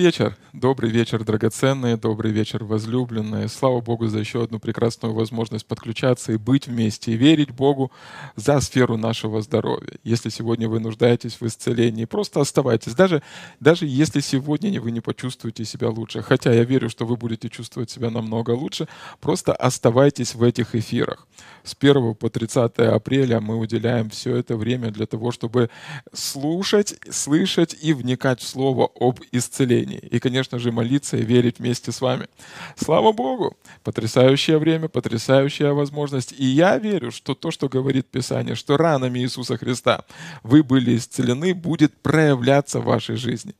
Вечер, добрый вечер, драгоценные, добрый вечер, возлюбленные. Слава Богу за еще одну прекрасную возможность подключаться и быть вместе, и верить Богу за сферу нашего здоровья. Если сегодня вы нуждаетесь в исцелении, просто оставайтесь. Даже, даже если сегодня вы не почувствуете себя лучше, хотя я верю, что вы будете чувствовать себя намного лучше, просто оставайтесь в этих эфирах. С 1 по 30 апреля мы уделяем все это время для того, чтобы слушать, слышать и вникать в Слово об исцелении. И, конечно же, молиться и верить вместе с вами. Слава Богу! Потрясающее время, потрясающая возможность. И я верю, что то, что говорит Писание, что ранами Иисуса Христа вы были исцелены, будет проявляться в вашей жизни.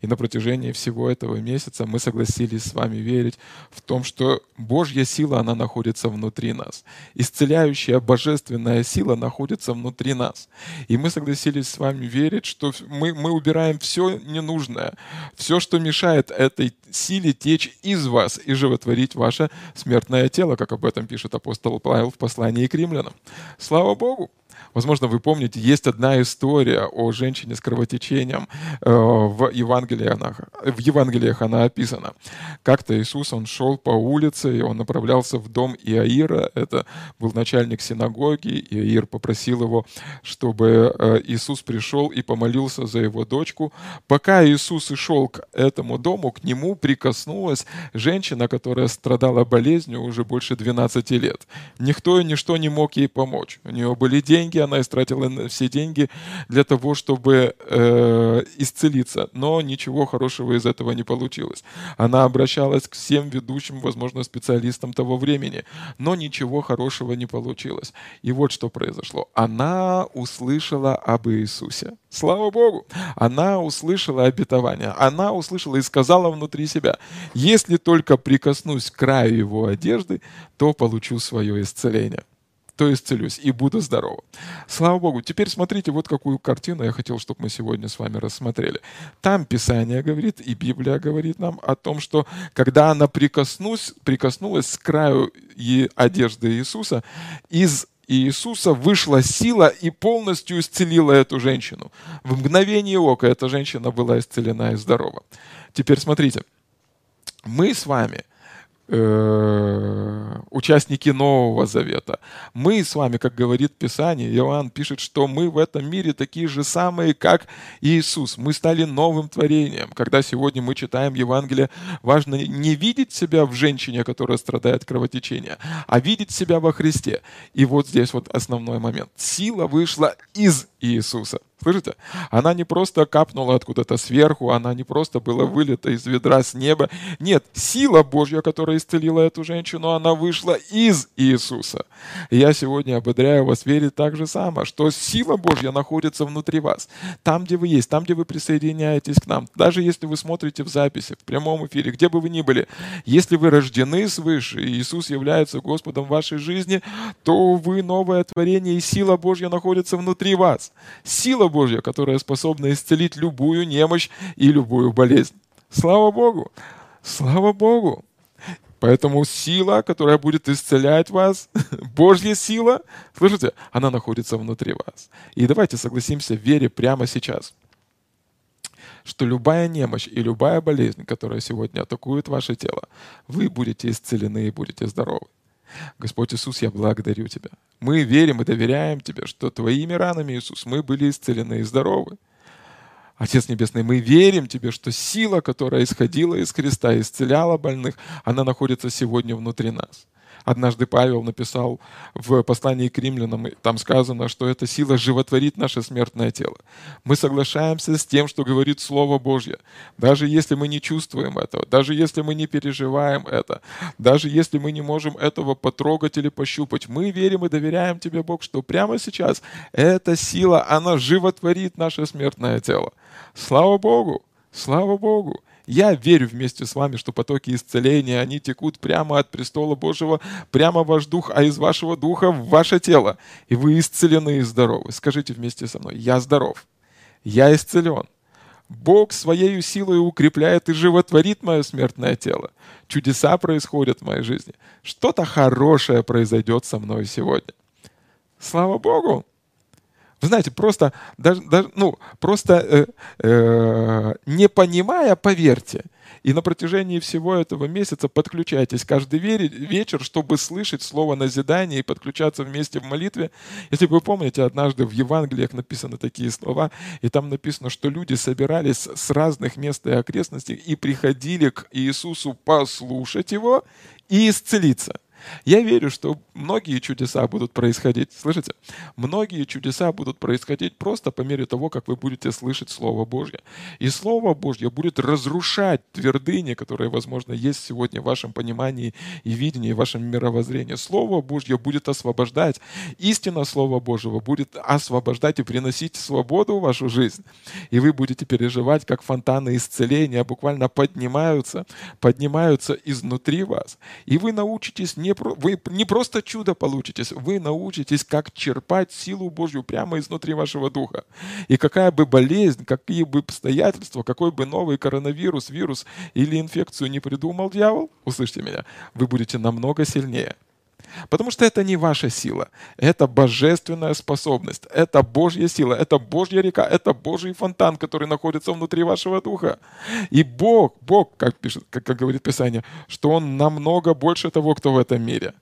И на протяжении всего этого месяца мы согласились с вами верить в том, что Божья сила, она находится внутри нас. Исцеляющая божественная сила находится внутри нас. И мы согласились с вами верить, что мы, мы убираем все ненужное, все, что мешает этой силе течь из вас и животворить ваше смертное тело, как об этом пишет апостол Павел в послании к римлянам. Слава Богу! Возможно, вы помните, есть одна история о женщине с кровотечением э, в Евангелиях. В Евангелиях она описана. Как-то Иисус, он шел по улице, и он направлялся в дом Иаира. Это был начальник синагоги. Иаир попросил его, чтобы э, Иисус пришел и помолился за его дочку. Пока Иисус и шел к этому дому, к нему прикоснулась женщина, которая страдала болезнью уже больше 12 лет. Никто и ничто не мог ей помочь. У нее были деньги, она истратила все деньги для того, чтобы э, исцелиться, но ничего хорошего из этого не получилось. Она обращалась к всем ведущим, возможно, специалистам того времени, но ничего хорошего не получилось. И вот что произошло. Она услышала об Иисусе. Слава Богу! Она услышала обетование. Она услышала и сказала внутри себя, если только прикоснусь к краю его одежды, то получу свое исцеление то исцелюсь и буду здоров. Слава Богу. Теперь смотрите, вот какую картину я хотел, чтобы мы сегодня с вами рассмотрели. Там Писание говорит, и Библия говорит нам о том, что когда она прикоснулась, прикоснулась к краю одежды Иисуса, из Иисуса вышла сила и полностью исцелила эту женщину. В мгновение ока эта женщина была исцелена и здорова. Теперь смотрите, мы с вами – участники Нового Завета. Мы с вами, как говорит Писание, Иоанн пишет, что мы в этом мире такие же самые, как Иисус. Мы стали новым творением. Когда сегодня мы читаем Евангелие, важно не видеть себя в женщине, которая страдает кровотечением, а видеть себя во Христе. И вот здесь вот основной момент. Сила вышла из Иисуса. Слышите? Она не просто капнула откуда-то сверху, она не просто была вылета из ведра с неба. Нет, сила Божья, которая исцелила эту женщину, она вышла из Иисуса. Я сегодня ободряю вас верить так же само, что сила Божья находится внутри вас. Там, где вы есть, там, где вы присоединяетесь к нам. Даже если вы смотрите в записи, в прямом эфире, где бы вы ни были, если вы рождены свыше, и Иисус является Господом вашей жизни, то вы новое творение, и сила Божья находится внутри вас. Сила Божья, которая способна исцелить любую немощь и любую болезнь. Слава Богу! Слава Богу! Поэтому сила, которая будет исцелять вас, Божья сила, слышите, она находится внутри вас. И давайте согласимся в вере прямо сейчас, что любая немощь и любая болезнь, которая сегодня атакует ваше тело, вы будете исцелены и будете здоровы. Господь Иисус, я благодарю Тебя. Мы верим и доверяем Тебе, что Твоими ранами, Иисус, мы были исцелены и здоровы. Отец Небесный, мы верим Тебе, что сила, которая исходила из Христа, исцеляла больных, она находится сегодня внутри нас. Однажды Павел написал в послании к римлянам, там сказано, что эта сила животворит наше смертное тело. Мы соглашаемся с тем, что говорит Слово Божье. Даже если мы не чувствуем этого, даже если мы не переживаем это, даже если мы не можем этого потрогать или пощупать, мы верим и доверяем Тебе, Бог, что прямо сейчас эта сила, она животворит наше смертное тело. Слава Богу! Слава Богу! Я верю вместе с вами, что потоки исцеления, они текут прямо от престола Божьего, прямо в ваш дух, а из вашего духа в ваше тело. И вы исцелены и здоровы. Скажите вместе со мной, я здоров, я исцелен. Бог своей силой укрепляет и животворит мое смертное тело. Чудеса происходят в моей жизни. Что-то хорошее произойдет со мной сегодня. Слава Богу! Вы знаете, просто, даже, даже, ну, просто э, э, не понимая, поверьте, и на протяжении всего этого месяца подключайтесь каждый вечер, чтобы слышать слово назидания и подключаться вместе в молитве. Если вы помните, однажды в Евангелиях написаны такие слова, и там написано, что люди собирались с разных мест и окрестностей и приходили к Иисусу послушать Его и исцелиться. Я верю, что многие чудеса будут происходить. Слышите? Многие чудеса будут происходить просто по мере того, как вы будете слышать Слово Божье. И Слово Божье будет разрушать твердыни, которые, возможно, есть сегодня в вашем понимании и видении, в вашем мировоззрении. Слово Божье будет освобождать. Истина Слова Божьего будет освобождать и приносить свободу в вашу жизнь. И вы будете переживать, как фонтаны исцеления буквально поднимаются, поднимаются изнутри вас. И вы научитесь не не, вы не просто чудо получитесь, вы научитесь, как черпать силу Божью прямо изнутри вашего духа. И какая бы болезнь, какие бы обстоятельства, какой бы новый коронавирус, вирус или инфекцию не придумал дьявол, услышьте меня, вы будете намного сильнее. Потому что это не ваша сила, это божественная способность, это Божья сила, это Божья река, это Божий фонтан, который находится внутри вашего духа. И Бог, Бог, как, пишет, как, как говорит Писание, что Он намного больше того, кто в этом мире.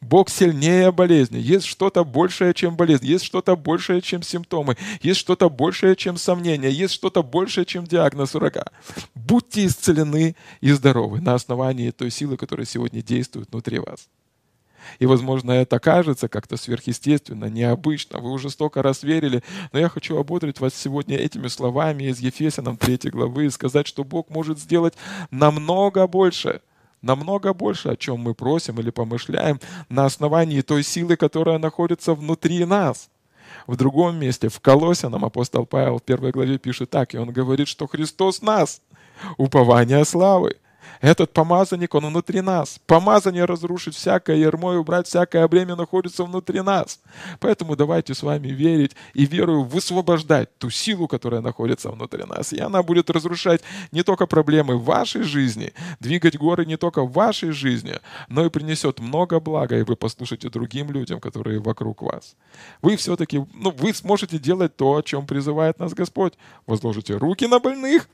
Бог сильнее болезни. Есть что-то большее, чем болезнь. Есть что-то большее, чем симптомы. Есть что-то большее, чем сомнения. Есть что-то большее, чем диагноз врага. Будьте исцелены и здоровы на основании той силы, которая сегодня действует внутри вас. И, возможно, это кажется как-то сверхъестественно, необычно. Вы уже столько раз верили. Но я хочу ободрить вас сегодня этими словами из Ефесянам 3 главы и сказать, что Бог может сделать намного больше намного больше, о чем мы просим или помышляем на основании той силы, которая находится внутри нас. В другом месте, в Колосянам, апостол Павел в первой главе пишет так, и он говорит, что Христос нас, упование славы. Этот помазанник, он внутри нас. Помазание разрушить всякое ярмо и убрать всякое бремя находится внутри нас. Поэтому давайте с вами верить и верую высвобождать ту силу, которая находится внутри нас. И она будет разрушать не только проблемы вашей жизни, двигать горы не только в вашей жизни, но и принесет много блага, и вы послушаете другим людям, которые вокруг вас. Вы все-таки, ну, вы сможете делать то, о чем призывает нас Господь. Возложите руки на больных,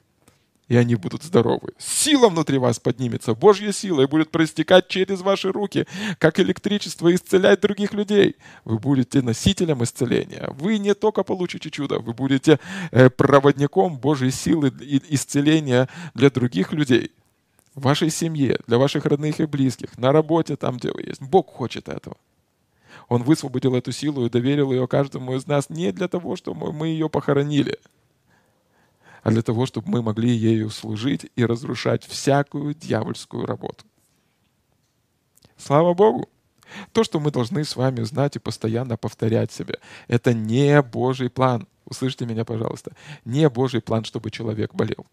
и они будут здоровы. Сила внутри вас поднимется, Божья сила, и будет проистекать через ваши руки, как электричество, исцелять других людей. Вы будете носителем исцеления. Вы не только получите чудо, вы будете э, проводником Божьей силы и исцеления для других людей. В вашей семье, для ваших родных и близких, на работе, там, где вы есть. Бог хочет этого. Он высвободил эту силу и доверил ее каждому из нас не для того, чтобы мы ее похоронили – а для того, чтобы мы могли ею служить и разрушать всякую дьявольскую работу. Слава Богу! То, что мы должны с вами знать и постоянно повторять себе, это не Божий план. Услышьте меня, пожалуйста. Не Божий план, чтобы человек болел.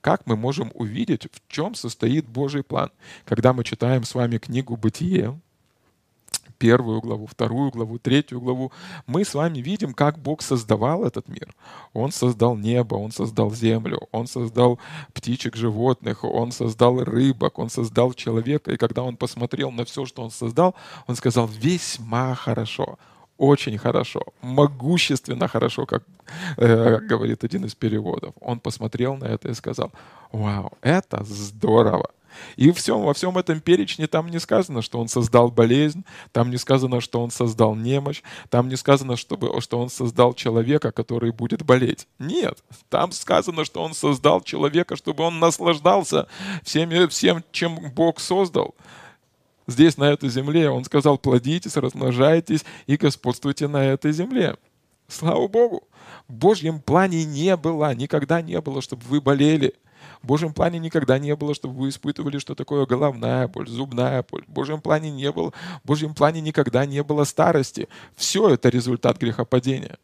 Как мы можем увидеть, в чем состоит Божий план? Когда мы читаем с вами книгу «Бытие», первую главу, вторую главу, третью главу, мы с вами видим, как Бог создавал этот мир. Он создал небо, Он создал землю, Он создал птичек, животных, Он создал рыбок, Он создал человека. И когда Он посмотрел на все, что Он создал, Он сказал «весьма хорошо» очень хорошо, могущественно хорошо, как э, говорит один из переводов. Он посмотрел на это и сказал, вау, это здорово. И всем, во всем этом перечне там не сказано, что он создал болезнь, там не сказано, что он создал немощь, там не сказано, чтобы, что он создал человека, который будет болеть. Нет, там сказано, что он создал человека, чтобы он наслаждался всеми, всем, чем Бог создал. Здесь, на этой земле, он сказал, плодитесь, размножайтесь и господствуйте на этой земле. Слава Богу! В Божьем плане не было, никогда не было, чтобы вы болели – в Божьем плане никогда не было, чтобы вы испытывали, что такое головная боль, зубная боль. В Божьем плане не было, в Божьем плане никогда не было старости. Все это результат грехопадения.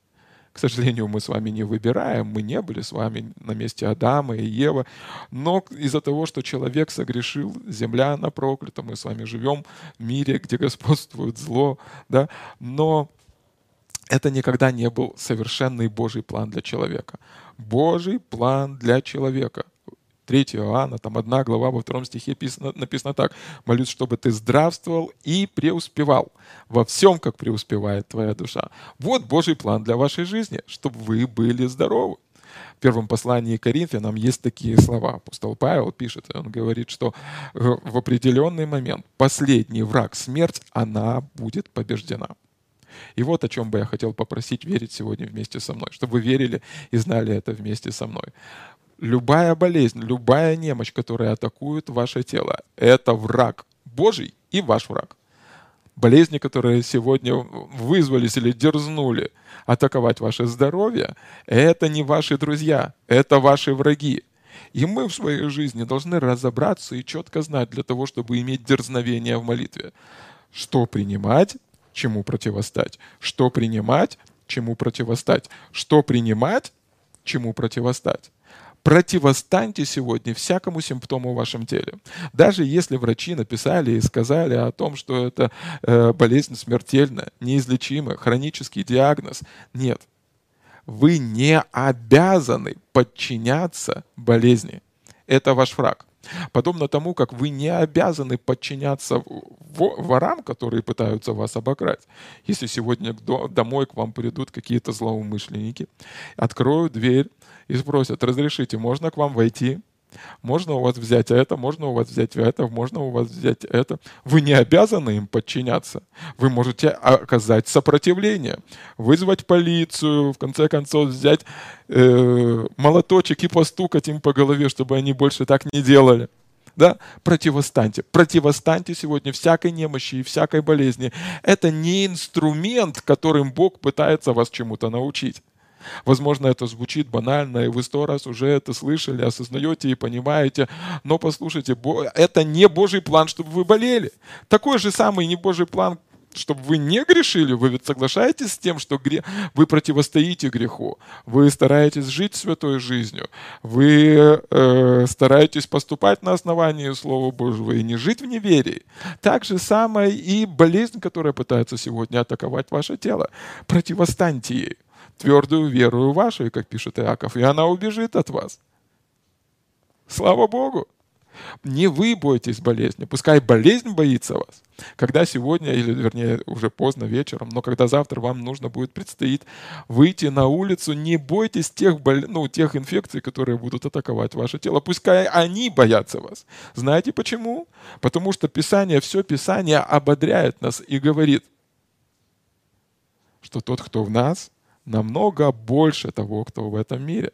К сожалению, мы с вами не выбираем, мы не были с вами на месте Адама и Евы, но из-за того, что человек согрешил, земля она проклята, мы с вами живем в мире, где господствует зло, да, но это никогда не был совершенный Божий план для человека. Божий план для человека – 3 Иоанна, там одна глава во втором стихе написано, написано так. «Молюсь, чтобы ты здравствовал и преуспевал во всем, как преуспевает твоя душа». Вот Божий план для вашей жизни, чтобы вы были здоровы. В первом послании Коринфянам есть такие слова. Апостол Павел пишет, он говорит, что в определенный момент последний враг, смерть, она будет побеждена. И вот о чем бы я хотел попросить верить сегодня вместе со мной, чтобы вы верили и знали это вместе со мной. Любая болезнь, любая немощь, которая атакует ваше тело, это враг Божий и ваш враг. Болезни, которые сегодня вызвались или дерзнули атаковать ваше здоровье, это не ваши друзья, это ваши враги. И мы в своей жизни должны разобраться и четко знать для того, чтобы иметь дерзновение в молитве. Что принимать, чему противостать. Что принимать, чему противостать. Что принимать, чему противостать. Противостаньте сегодня всякому симптому в вашем теле. Даже если врачи написали и сказали о том, что это э, болезнь смертельная, неизлечимая, хронический диагноз. Нет. Вы не обязаны подчиняться болезни. Это ваш враг. Подобно тому, как вы не обязаны подчиняться ворам, которые пытаются вас обокрасть. Если сегодня домой к вам придут какие-то злоумышленники, откроют дверь и спросят, разрешите, можно к вам войти? Можно у вас взять это, можно у вас взять это, можно у вас взять это. Вы не обязаны им подчиняться. Вы можете оказать сопротивление, вызвать полицию, в конце концов взять э, молоточек и постукать им по голове, чтобы они больше так не делали. Да? Противостаньте. Противостаньте сегодня всякой немощи и всякой болезни. Это не инструмент, которым Бог пытается вас чему-то научить. Возможно, это звучит банально, и вы сто раз уже это слышали, осознаете и понимаете. Но послушайте, это не Божий план, чтобы вы болели. Такой же самый не Божий план, чтобы вы не грешили, вы ведь соглашаетесь с тем, что гре... вы противостоите греху, вы стараетесь жить святой жизнью, вы э, стараетесь поступать на основании Слова Божьего и не жить в неверии. Так же самое и болезнь, которая пытается сегодня атаковать ваше тело. Противостаньте ей твердую веру вашу, как пишет Иаков, и она убежит от вас. Слава Богу! Не вы бойтесь болезни, пускай болезнь боится вас. Когда сегодня, или вернее уже поздно вечером, но когда завтра вам нужно будет предстоит выйти на улицу, не бойтесь тех, бол... ну, тех инфекций, которые будут атаковать ваше тело. Пускай они боятся вас. Знаете почему? Потому что Писание, все Писание ободряет нас и говорит, что тот, кто в нас, намного больше того, кто в этом мире.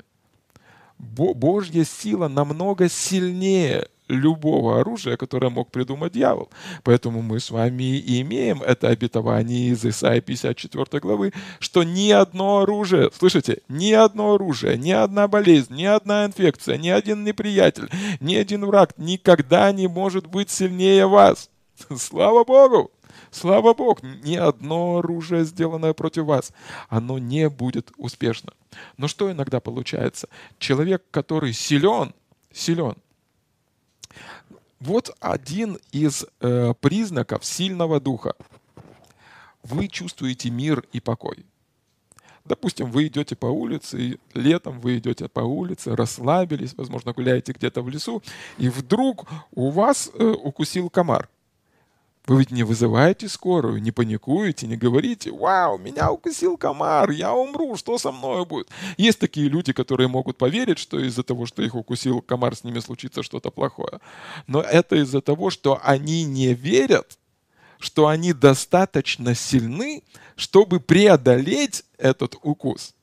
Божья сила намного сильнее любого оружия, которое мог придумать дьявол. Поэтому мы с вами и имеем это обетование из Исаии 54 главы, что ни одно оружие, слышите, ни одно оружие, ни одна болезнь, ни одна инфекция, ни один неприятель, ни один враг никогда не может быть сильнее вас. Слава Богу! Слава Богу, ни одно оружие, сделанное против вас, оно не будет успешно. Но что иногда получается? Человек, который силен, силен. Вот один из э, признаков сильного духа. Вы чувствуете мир и покой. Допустим, вы идете по улице, летом вы идете по улице, расслабились, возможно, гуляете где-то в лесу, и вдруг у вас э, укусил комар. Вы ведь не вызываете скорую, не паникуете, не говорите, вау, меня укусил комар, я умру, что со мной будет? Есть такие люди, которые могут поверить, что из-за того, что их укусил комар, с ними случится что-то плохое. Но это из-за того, что они не верят, что они достаточно сильны, чтобы преодолеть этот укус.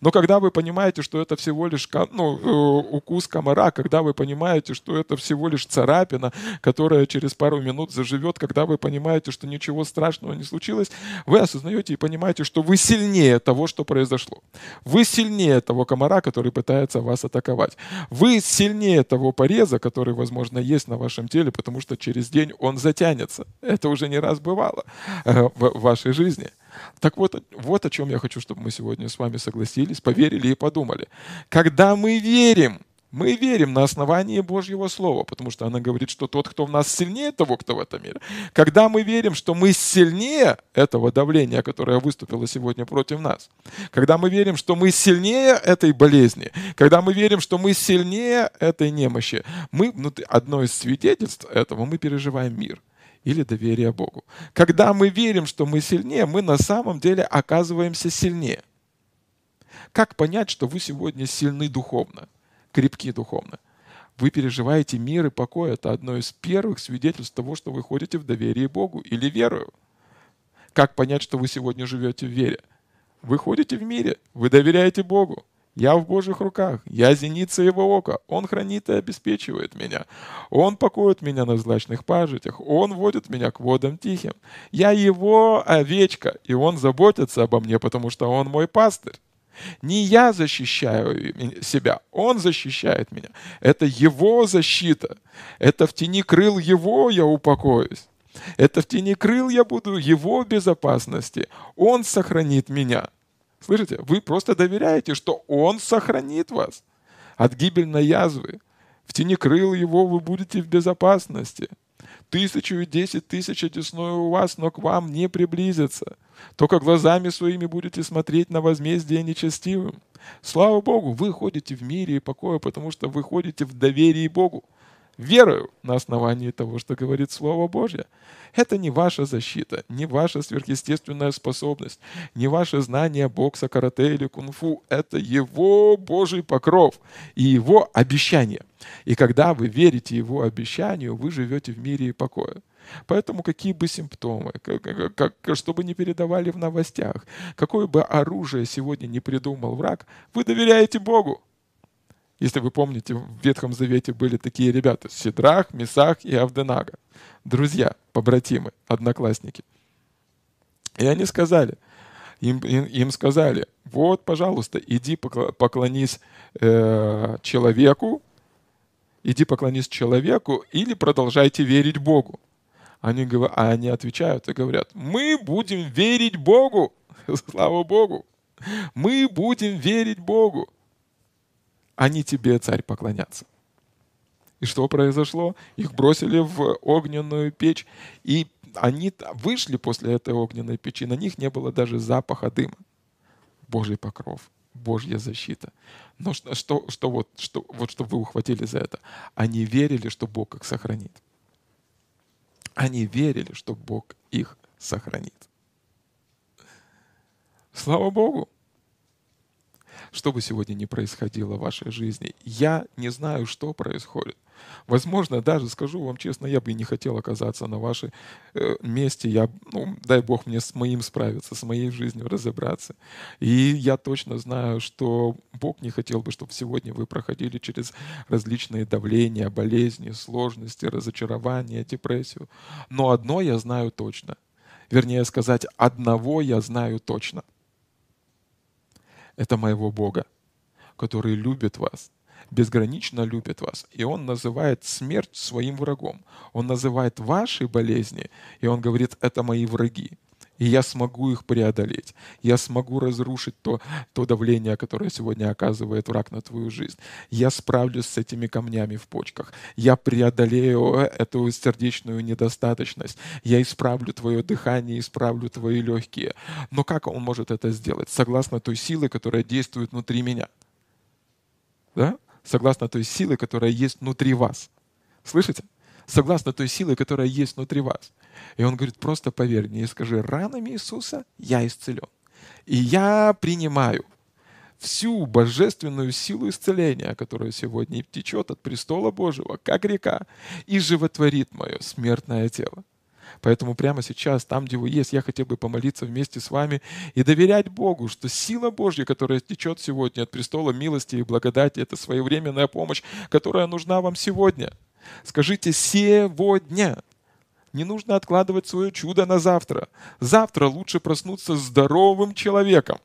Но когда вы понимаете, что это всего лишь ну, э, укус комара, когда вы понимаете, что это всего лишь царапина, которая через пару минут заживет, когда вы понимаете, что ничего страшного не случилось, вы осознаете и понимаете, что вы сильнее того, что произошло. Вы сильнее того комара, который пытается вас атаковать. Вы сильнее того пореза, который, возможно, есть на вашем теле, потому что через день он затянется. Это уже не раз бывало э, в вашей жизни. Так вот, вот о чем я хочу, чтобы мы сегодня с вами согласились, поверили и подумали. Когда мы верим, Мы верим на основании Божьего Слова, потому что она говорит, что тот, кто в нас сильнее того, кто в этом мире. Когда мы верим, что мы сильнее этого давления, которое выступило сегодня против нас, когда мы верим, что мы сильнее этой болезни, когда мы верим, что мы сильнее этой немощи, мы внутри, одно из свидетельств этого, мы переживаем мир или доверие Богу. Когда мы верим, что мы сильнее, мы на самом деле оказываемся сильнее. Как понять, что вы сегодня сильны духовно? крепки духовно. Вы переживаете мир и покой. Это одно из первых свидетельств того, что вы ходите в доверии Богу или верую. Как понять, что вы сегодня живете в вере? Вы ходите в мире, вы доверяете Богу. Я в Божьих руках, я зеница Его ока. Он хранит и обеспечивает меня. Он покоит меня на злачных пажитях. Он водит меня к водам тихим. Я Его овечка, и Он заботится обо мне, потому что Он мой пастырь. Не я защищаю себя, Он защищает меня. Это Его защита. Это в тени крыл Его я упокоюсь. Это в тени крыл я буду Его безопасности. Он сохранит меня. Слышите? Вы просто доверяете, что Он сохранит вас от гибельной язвы. В тени крыл Его вы будете в безопасности. Тысячу и десять тысяч одесную у вас, но к вам не приблизится. Только глазами своими будете смотреть на возмездие нечестивым. Слава Богу, вы ходите в мире и покое, потому что вы ходите в доверии Богу. Верою на основании того, что говорит Слово Божье. Это не ваша защита, не ваша сверхъестественная способность, не ваше знание бокса, карате или кунг-фу. Это Его Божий покров и Его обещание. И когда вы верите Его обещанию, вы живете в мире и покое. Поэтому какие бы симптомы, как, как, что бы ни передавали в новостях, какое бы оружие сегодня не придумал враг, вы доверяете Богу. Если вы помните, в Ветхом Завете были такие ребята, Сидрах, Месах и Авденага. Друзья, побратимы, одноклассники. И они сказали, им, им, им сказали, вот, пожалуйста, иди поклонись э, человеку, иди поклонись человеку или продолжайте верить Богу. Они, говорят, а они отвечают и говорят, мы будем верить Богу. Слава Богу. Мы будем верить Богу. Они тебе, царь, поклонятся. И что произошло? Их бросили в огненную печь, и они вышли после этой огненной печи, на них не было даже запаха дыма. Божий покров, Божья защита. Но что, что, что, вот, что, вот что вы ухватили за это? Они верили, что Бог их сохранит. Они верили, что Бог их сохранит. Слава Богу! Что бы сегодня ни происходило в вашей жизни, я не знаю, что происходит. Возможно, даже скажу вам честно, я бы не хотел оказаться на вашем э, месте. Я, ну, дай Бог мне с моим справиться, с моей жизнью разобраться. И я точно знаю, что Бог не хотел бы, чтобы сегодня вы проходили через различные давления, болезни, сложности, разочарования, депрессию. Но одно я знаю точно. Вернее сказать, одного я знаю точно. Это моего Бога, который любит вас, безгранично любит вас. И Он называет смерть своим врагом. Он называет ваши болезни, и Он говорит, это мои враги. И я смогу их преодолеть. Я смогу разрушить то, то давление, которое сегодня оказывает враг на твою жизнь. Я справлюсь с этими камнями в почках. Я преодолею эту сердечную недостаточность. Я исправлю твое дыхание, исправлю твои легкие. Но как он может это сделать? Согласно той силы, которая действует внутри меня. Да? согласно той силы, которая есть внутри вас. Слышите? Согласно той силы, которая есть внутри вас. И он говорит, просто поверь мне и скажи, ранами Иисуса я исцелен. И я принимаю всю божественную силу исцеления, которая сегодня течет от престола Божьего, как река, и животворит мое смертное тело. Поэтому прямо сейчас, там, где вы есть, я хотел бы помолиться вместе с вами и доверять Богу, что сила Божья, которая течет сегодня от престола милости и благодати, это своевременная помощь, которая нужна вам сегодня. Скажите «сегодня». Не нужно откладывать свое чудо на завтра. Завтра лучше проснуться здоровым человеком.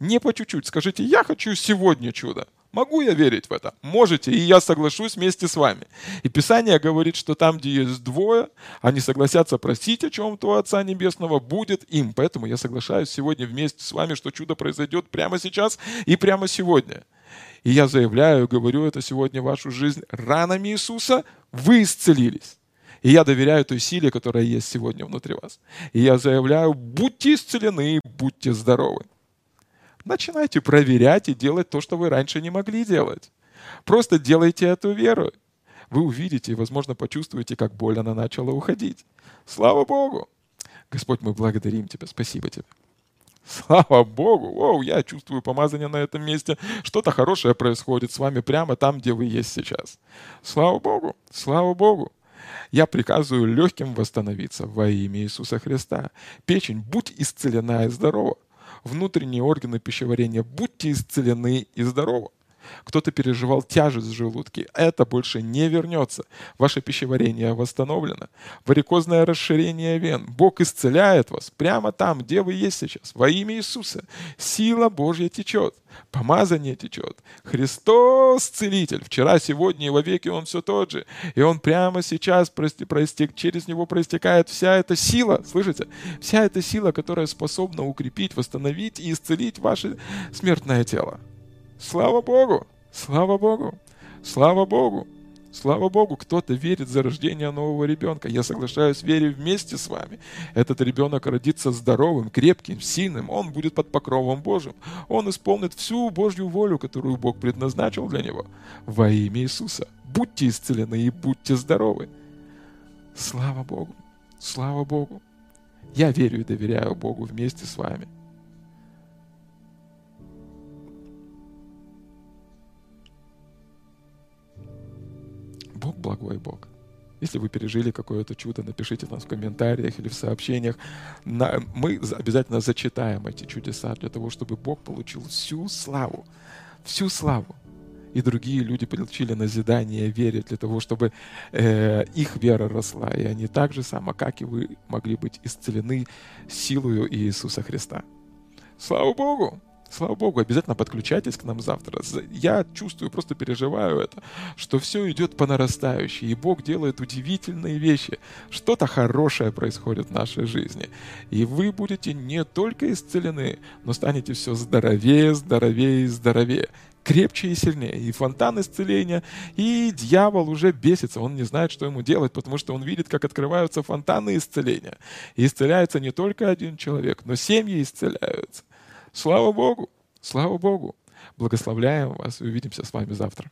Не по чуть-чуть. Скажите «я хочу сегодня чудо». Могу я верить в это? Можете, и я соглашусь вместе с вами. И Писание говорит, что там, где есть двое, они согласятся просить о чем-то у Отца Небесного, будет им. Поэтому я соглашаюсь сегодня вместе с вами, что чудо произойдет прямо сейчас и прямо сегодня. И я заявляю, говорю это сегодня в вашу жизнь, ранами Иисуса вы исцелились. И я доверяю той силе, которая есть сегодня внутри вас. И я заявляю, будьте исцелены, будьте здоровы. Начинайте проверять и делать то, что вы раньше не могли делать. Просто делайте эту веру. Вы увидите и, возможно, почувствуете, как боль она начала уходить. Слава Богу! Господь, мы благодарим Тебя. Спасибо Тебе. Слава Богу! Воу, я чувствую помазание на этом месте. Что-то хорошее происходит с вами прямо там, где вы есть сейчас. Слава Богу! Слава Богу! Я приказываю легким восстановиться во имя Иисуса Христа. Печень, будь исцелена и здорова. Внутренние органы пищеварения, будьте исцелены и здоровы. Кто-то переживал тяжесть в желудке. Это больше не вернется. Ваше пищеварение восстановлено. Варикозное расширение вен. Бог исцеляет вас прямо там, где вы есть сейчас. Во имя Иисуса. Сила Божья течет. Помазание течет. Христос целитель. Вчера, сегодня и во веки Он все тот же. И Он прямо сейчас простек, через Него проистекает вся эта сила. Слышите? Вся эта сила, которая способна укрепить, восстановить и исцелить ваше смертное тело. Слава Богу! Слава Богу! Слава Богу! Слава Богу, кто-то верит за рождение нового ребенка. Я соглашаюсь, верю вместе с вами. Этот ребенок родится здоровым, крепким, сильным. Он будет под покровом Божьим. Он исполнит всю Божью волю, которую Бог предназначил для него. Во имя Иисуса. Будьте исцелены и будьте здоровы. Слава Богу. Слава Богу. Я верю и доверяю Богу вместе с вами. Бог благой Бог. Если вы пережили какое-то чудо, напишите нас в комментариях или в сообщениях. Мы обязательно зачитаем эти чудеса для того, чтобы Бог получил всю славу. Всю славу. И другие люди получили назидание вере для того, чтобы э, их вера росла. И они так же само, как и вы, могли быть исцелены силою Иисуса Христа. Слава Богу! Слава Богу, обязательно подключайтесь к нам завтра. Я чувствую, просто переживаю это, что все идет по нарастающей, и Бог делает удивительные вещи. Что-то хорошее происходит в нашей жизни. И вы будете не только исцелены, но станете все здоровее, здоровее здоровее крепче и сильнее. И фонтан исцеления, и дьявол уже бесится, он не знает, что ему делать, потому что он видит, как открываются фонтаны исцеления. И исцеляется не только один человек, но семьи исцеляются. Слава Богу! Слава Богу! Благословляем вас и увидимся с вами завтра.